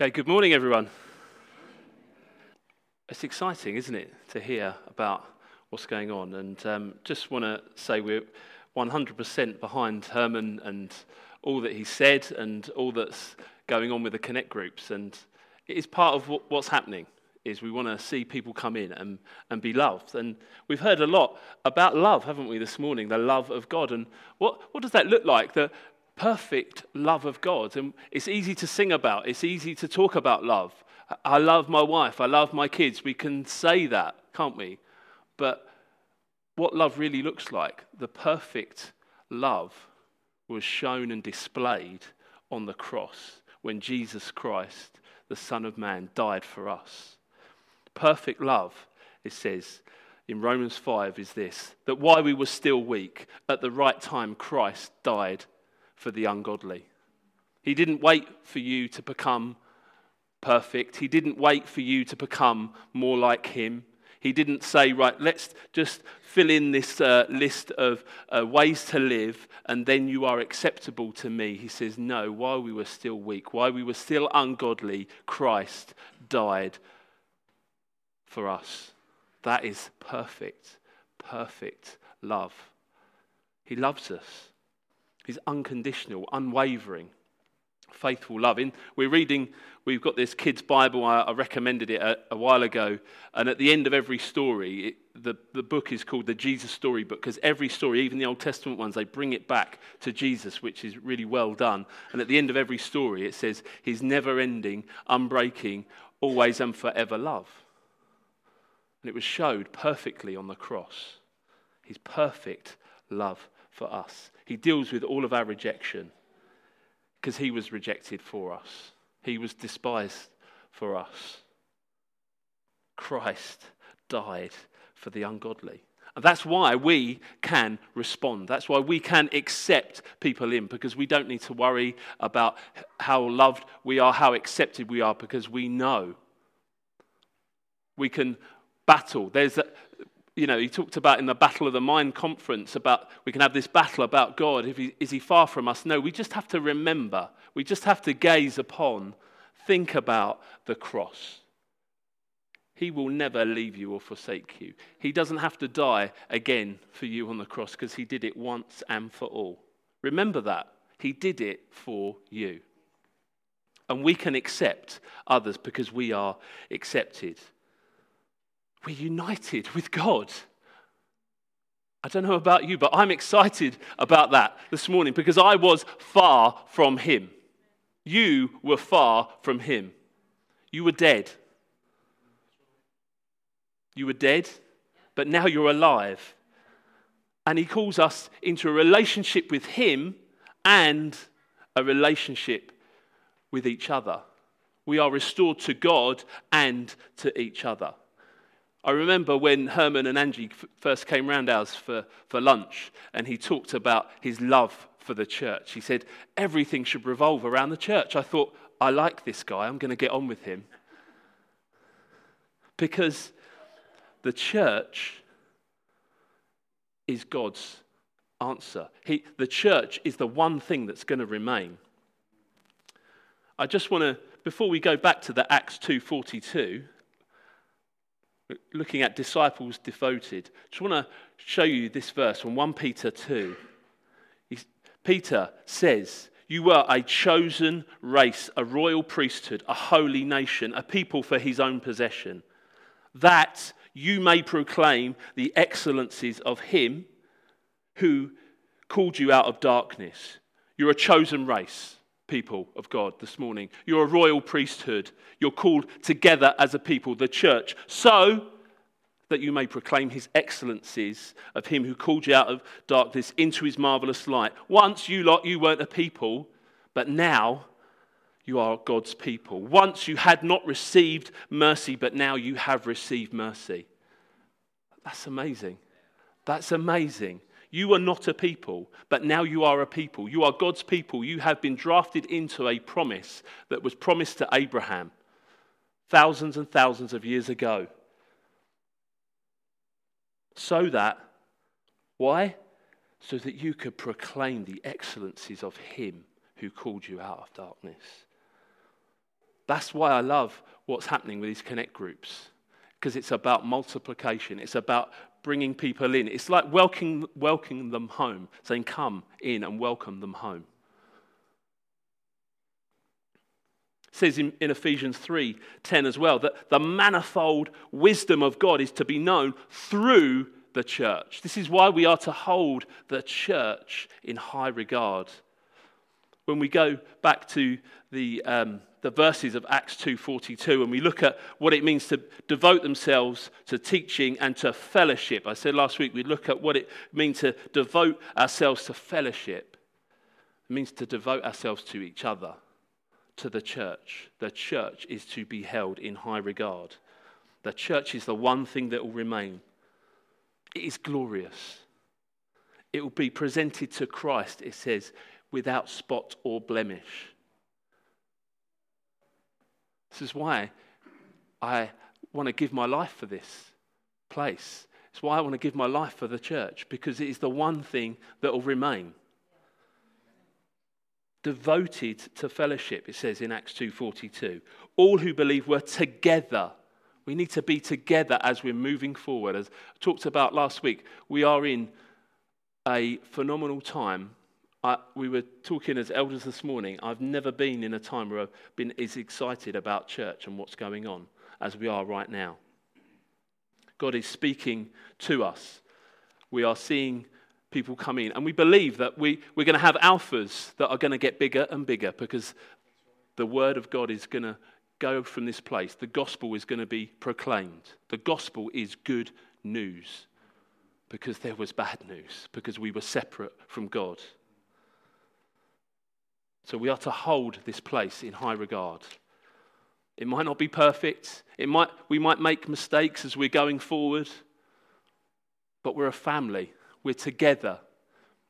Okay, good morning, everyone. It's exciting, isn't it, to hear about what's going on? And um, just want to say we're 100% behind Herman and all that he said and all that's going on with the Connect groups. And it is part of what, what's happening. Is we want to see people come in and, and be loved. And we've heard a lot about love, haven't we, this morning? The love of God. And what, what does that look like? The, perfect love of God. And it's easy to sing about, it's easy to talk about love. I love my wife, I love my kids. We can say that, can't we? But what love really looks like, the perfect love, was shown and displayed on the cross when Jesus Christ, the Son of Man, died for us. Perfect love, it says in Romans 5, is this that while we were still weak, at the right time, Christ died for the ungodly. He didn't wait for you to become perfect. He didn't wait for you to become more like him. He didn't say, right, let's just fill in this uh, list of uh, ways to live and then you are acceptable to me. He says, no, while we were still weak, while we were still ungodly, Christ died for us. That is perfect, perfect love. He loves us. He's unconditional, unwavering, faithful love. In, we're reading, we've got this kid's Bible, I, I recommended it a, a, while ago, and at the end of every story, it, the, the book is called the Jesus Story Book because every story, even the Old Testament ones, they bring it back to Jesus, which is really well done. And at the end of every story, it says, His never ending, unbreaking, always and forever love. And it was showed perfectly on the cross. His perfect love for us. He deals with all of our rejection because he was rejected for us, he was despised for us. Christ died for the ungodly. And that's why we can respond. That's why we can accept people in because we don't need to worry about how loved we are, how accepted we are, because we know. We can battle. There's a, you know, he talked about in the Battle of the Mind conference about we can have this battle about God. He, is he far from us? No, we just have to remember. We just have to gaze upon, think about the cross. He will never leave you or forsake you. He doesn't have to die again for you on the cross because he did it once and for all. Remember that. He did it for you. And we can accept others because we are accepted. We're united with God. I don't know about you, but I'm excited about that this morning because I was far from Him. You were far from Him. You were dead. You were dead, but now you're alive. And He calls us into a relationship with Him and a relationship with each other. We are restored to God and to each other. I remember when Herman and Angie first came round ours for, for lunch, and he talked about his love for the church. He said, Everything should revolve around the church. I thought, I like this guy, I'm going to get on with him. Because the church is God's answer. He, the church is the one thing that's going to remain. I just want to, before we go back to the Acts 2.42, looking at disciples devoted. I just want to show you this verse from 1 Peter 2. Peter says, You were a chosen race, a royal priesthood, a holy nation, a people for his own possession, that you may proclaim the excellencies of him who called you out of darkness. You're a chosen race people of God this morning. You're a royal priesthood. You're called together as a people, the church, so that you may proclaim his excellencies of him who called you out of darkness into his marvelous light. Once you lot, you weren't a people, but now you are God's people. Once you had not received mercy, but now you have received mercy. That's amazing. That's amazing. You were not a people, but now you are a people. You are God's people. You have been drafted into a promise that was promised to Abraham thousands and thousands of years ago. So that, why? So that you could proclaim the excellencies of Him who called you out of darkness. That's why I love what's happening with these connect groups, because it's about multiplication, it's about bringing people in. It's like welcoming, welcoming them home, saying, Come in and welcome them home. It says in, in Ephesians 3 10 as well that the manifold wisdom of God is to be known through the church. This is why we are to hold the church in high regard. When we go back to the, um, the verses of Acts 2:42 and we look at what it means to devote themselves to teaching and to fellowship. I said last week we look at what it means to devote ourselves to fellowship. It means to devote ourselves to each other to the church. The church is to be held in high regard. The church is the one thing that will remain. It is glorious. It will be presented to Christ, it says, without spot or blemish. This is why I want to give my life for this place. It's why I want to give my life for the church, because it is the one thing that will remain. Devoted to fellowship it says in acts 2.42 all who believe were together. We need to be together as we're moving forward. As i talked about last week we are in a phenomenal time I, we were talking as elders this morning i've never been in a time where i've been as excited about church and what's going on as we are right now god is speaking to us we are seeing people come in. And we believe that we, we're going to have alphas that are going to get bigger and bigger because the word of God is going to go from this place. The gospel is going to be proclaimed. The gospel is good news because there was bad news, because we were separate from God. So we are to hold this place in high regard. It might not be perfect. It might, we might make mistakes as we're going forward, but we're a family we're together.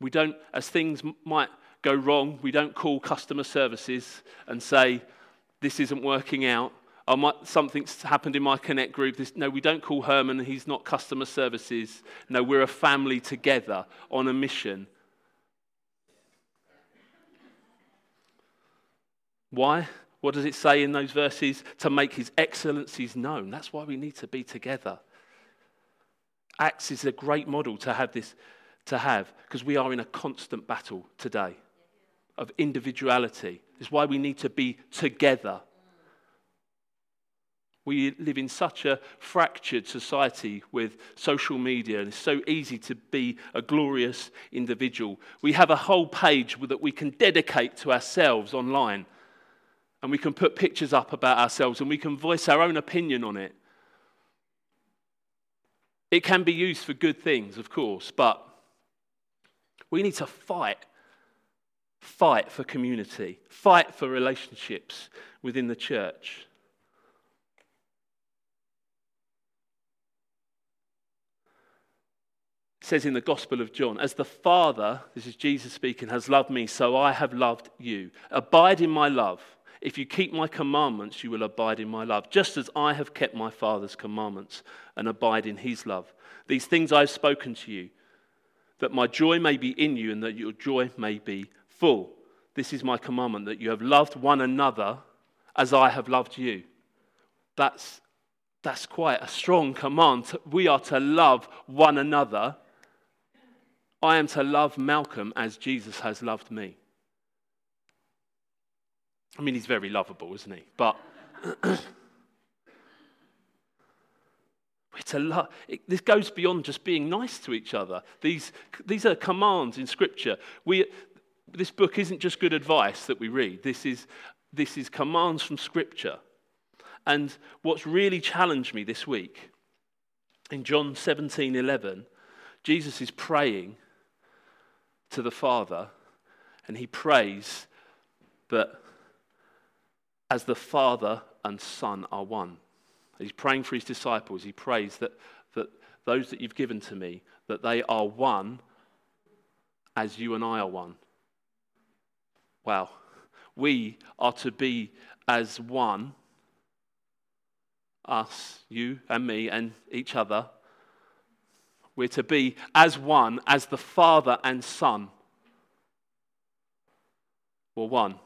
We don't, as things might go wrong, we don't call customer services and say, this isn't working out. I might, something's happened in my Connect group. This, no, we don't call Herman, he's not customer services. No, we're a family together on a mission. Why? What does it say in those verses? To make his excellencies known. That's why we need to be together. Acts is a great model to have this to have because we are in a constant battle today of individuality. It's why we need to be together. We live in such a fractured society with social media, and it's so easy to be a glorious individual. We have a whole page that we can dedicate to ourselves online, and we can put pictures up about ourselves, and we can voice our own opinion on it. It can be used for good things, of course, but we need to fight. Fight for community, fight for relationships within the church. It says in the Gospel of John, As the Father, this is Jesus speaking, has loved me, so I have loved you. Abide in my love. If you keep my commandments, you will abide in my love, just as I have kept my Father's commandments and abide in his love. These things I have spoken to you, that my joy may be in you and that your joy may be full. This is my commandment, that you have loved one another as I have loved you. That's, that's quite a strong command. We are to love one another. I am to love Malcolm as Jesus has loved me. I mean, he's very lovable, isn't he? But this goes beyond just being nice to each other. These, these are commands in Scripture. We, this book isn't just good advice that we read, this is, this is commands from Scripture. And what's really challenged me this week, in John 17 11, Jesus is praying to the Father, and he prays that as the Father and Son are one. He's praying for his disciples. He prays that, that those that you've given to me, that they are one as you and I are one. Wow. We are to be as one, us, you and me, and each other. We're to be as one as the Father and Son were one.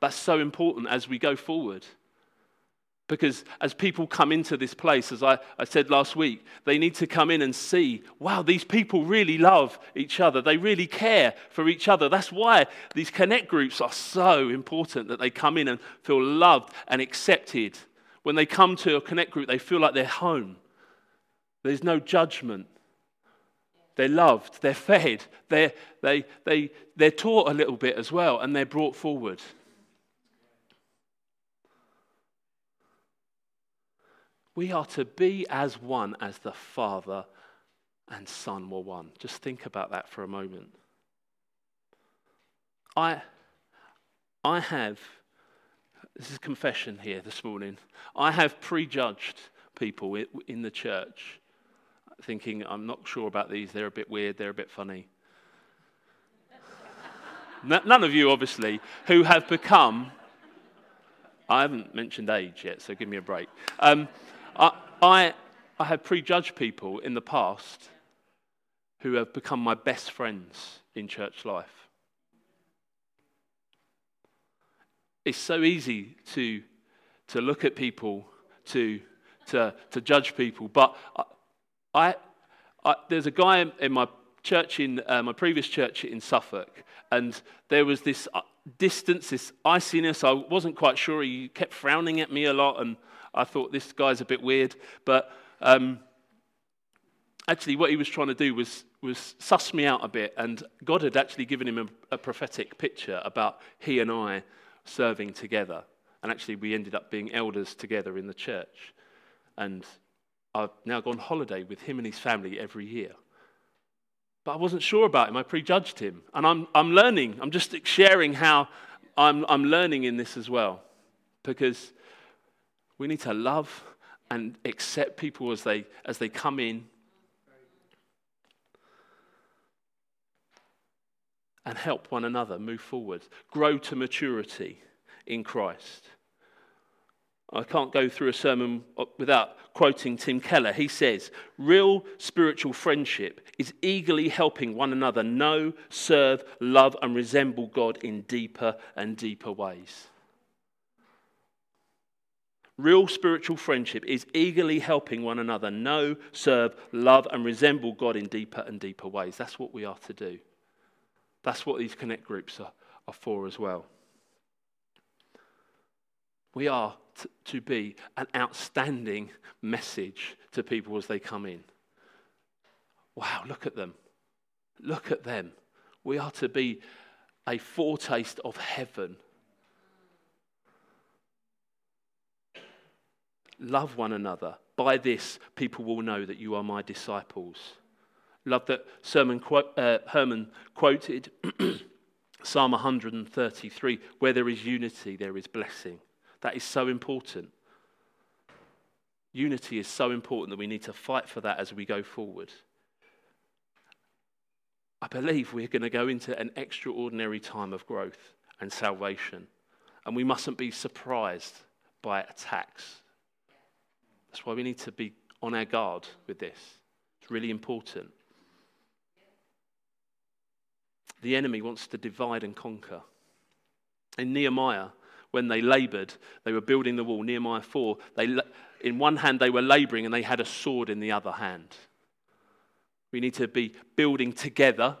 That's so important as we go forward. Because as people come into this place, as I, I said last week, they need to come in and see wow, these people really love each other. They really care for each other. That's why these connect groups are so important that they come in and feel loved and accepted. When they come to a connect group, they feel like they're home. There's no judgment. They're loved, they're fed, they're, they, they, they're taught a little bit as well, and they're brought forward. We are to be as one as the Father and Son were one. Just think about that for a moment. I, I have, this is confession here this morning, I have prejudged people in the church, thinking, I'm not sure about these, they're a bit weird, they're a bit funny. None of you, obviously, who have become, I haven't mentioned age yet, so give me a break. Um, I, I, have prejudged people in the past who have become my best friends in church life. It's so easy to, to look at people, to, to, to judge people, but I, I, there's a guy in my church, in uh, my previous church in Suffolk, and there was this uh, distance, this iciness. I wasn't quite sure. He kept frowning at me a lot, and I thought this guy's a bit weird. But um, actually, what he was trying to do was, was suss me out a bit. And God had actually given him a, a prophetic picture about he and I serving together. And actually, we ended up being elders together in the church. And I've now gone holiday with him and his family every year. But I wasn't sure about him. I prejudged him. And I'm, I'm learning. I'm just sharing how I'm, I'm learning in this as well. Because we need to love and accept people as they, as they come in. And help one another move forward, grow to maturity in Christ. I can't go through a sermon without quoting Tim Keller. He says, Real spiritual friendship is eagerly helping one another know, serve, love, and resemble God in deeper and deeper ways. Real spiritual friendship is eagerly helping one another know, serve, love, and resemble God in deeper and deeper ways. That's what we are to do. That's what these connect groups are, are for as well. We are to, to be an outstanding message to people as they come in. Wow, look at them. Look at them. We are to be a foretaste of heaven Love one another. By this, people will know that you are my disciples. Love that sermon uh, Herman quoted Psalm 133 where there is unity, there is blessing. That is so important. Unity is so important that we need to fight for that as we go forward. I believe we're going to go into an extraordinary time of growth and salvation, and we mustn't be surprised by attacks that's why we need to be on our guard with this. It's really important. The enemy wants to divide and conquer. In Nehemiah, when they labored, they were building the wall. Nehemiah 4, they, in one hand they were laboring and they had a sword in the other hand. We need to be building together.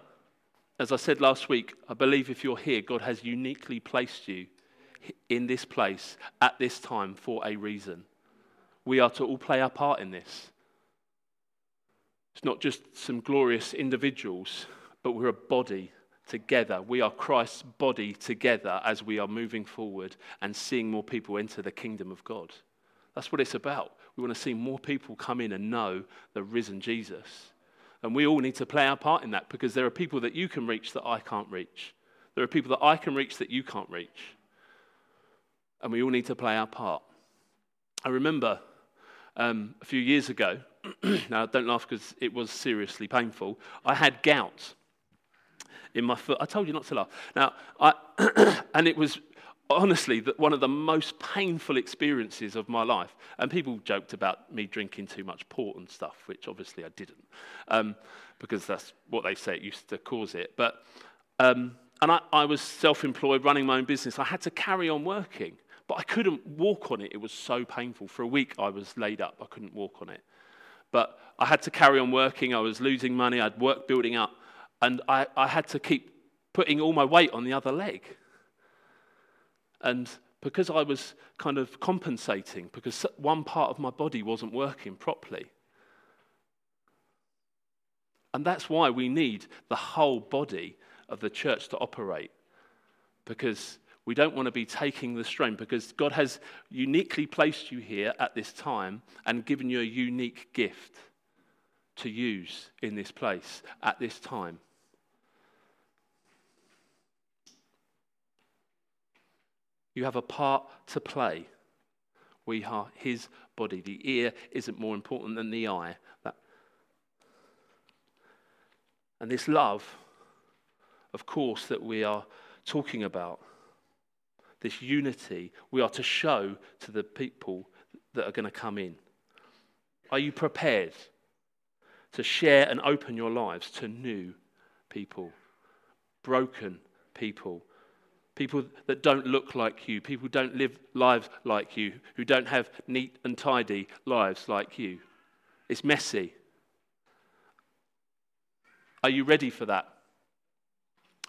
As I said last week, I believe if you're here, God has uniquely placed you in this place at this time for a reason. We are to all play our part in this. It's not just some glorious individuals, but we're a body together. We are Christ's body together as we are moving forward and seeing more people enter the kingdom of God. That's what it's about. We want to see more people come in and know the risen Jesus. And we all need to play our part in that because there are people that you can reach that I can't reach. There are people that I can reach that you can't reach. And we all need to play our part. I remember um, a few years ago. now, don't laugh because it was seriously painful. I had gout in my foot. I told you not to laugh. Now, I, and it was honestly one of the most painful experiences of my life. And people joked about me drinking too much port and stuff, which obviously I didn't, um, because that's what they say it used to cause it. But um, and I, I was self employed, running my own business. I had to carry on working, but I couldn't walk on it. It was so painful. For a week, I was laid up. I couldn't walk on it. But I had to carry on working. I was losing money. I'd work building up. And I, I had to keep putting all my weight on the other leg. And because I was kind of compensating, because one part of my body wasn't working properly. And that's why we need the whole body of the church to operate. Because we don't want to be taking the strain, because God has uniquely placed you here at this time and given you a unique gift to use in this place at this time. You have a part to play. We are his body. The ear isn't more important than the eye. That... And this love, of course, that we are talking about, this unity, we are to show to the people that are going to come in. Are you prepared to share and open your lives to new people, broken people, people that don't look like you, people who don't live lives like you, who don't have neat and tidy lives like you. It's messy. Are you ready for that?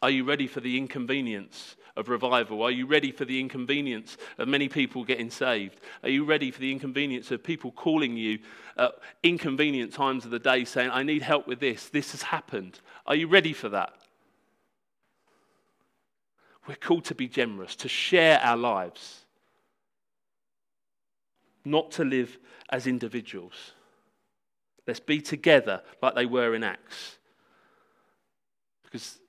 Are you ready for the inconvenience of revival? Are you ready for the inconvenience of many people getting saved? Are you ready for the inconvenience of people calling you at inconvenient times of the day saying, I need help with this, this has happened? Are you ready for that? We're called to be generous, to share our lives, not to live as individuals. Let's be together like they were in Acts. Because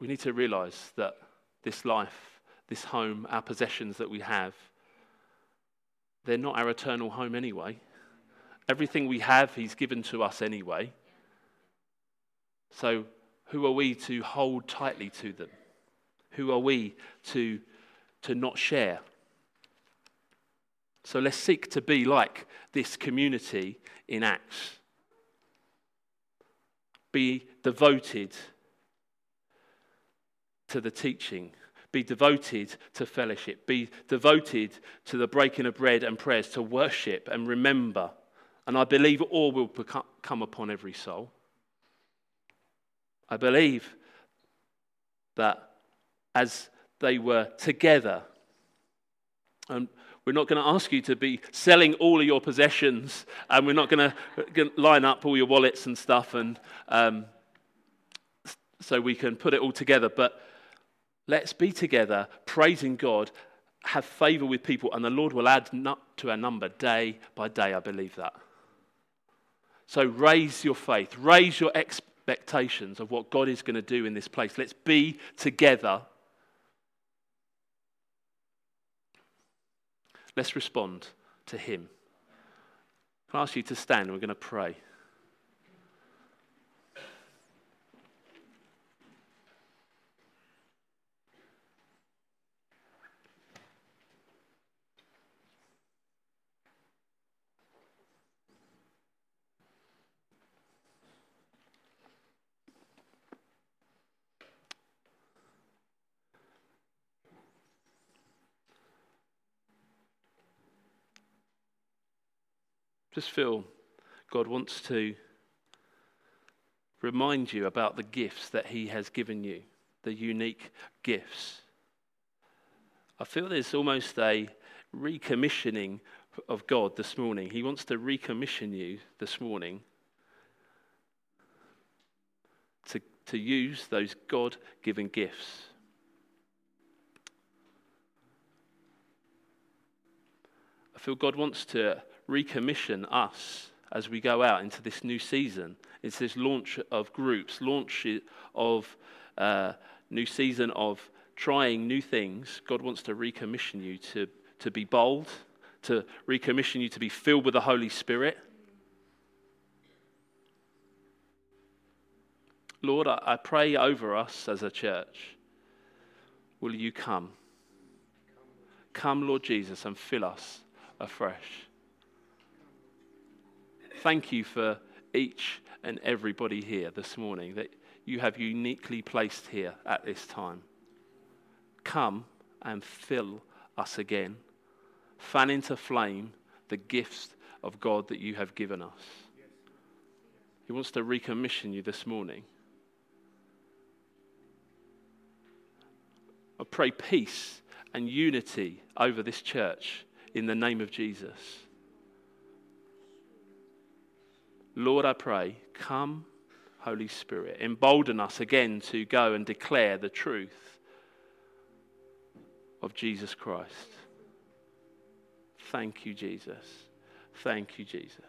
we need to realize that this life, this home, our possessions that we have, they're not our eternal home anyway. Everything we have, He's given to us anyway. So, who are we to hold tightly to them? Who are we to, to not share? So let's seek to be like this community in Acts. Be devoted to the teaching. Be devoted to fellowship. Be devoted to the breaking of bread and prayers, to worship and remember. And I believe all will come upon every soul. I believe that as they were together. And we're not going to ask you to be selling all of your possessions, and we're not going to line up all your wallets and stuff, and um, so we can put it all together. But let's be together, praising God, have favor with people, and the Lord will add to our number day by day. I believe that. So raise your faith, raise your expectations of what God is going to do in this place. Let's be together Let's respond to Him. I ask you to stand we're going to pray. Just feel God wants to remind you about the gifts that He has given you, the unique gifts. I feel there's almost a recommissioning of God this morning. He wants to recommission you this morning to, to use those God given gifts. I feel God wants to recommission us as we go out into this new season. It's this launch of groups, launch of uh, new season of trying new things. God wants to recommission you to, to be bold, to recommission you to be filled with the Holy Spirit. Lord, I, I pray over us as a church. Will you come? Come, Lord Jesus, and fill us afresh. Thank you for each and everybody here this morning that you have uniquely placed here at this time. come and fill us again. Fan into flame the gifts of God that you have given us. He wants to recommission you this morning. I pray peace and unity over this church in the name of Jesus. Lord, I pray, come, Holy Spirit, embolden us again to go and declare the truth of Jesus Christ. Thank you, Jesus. Thank you, Jesus.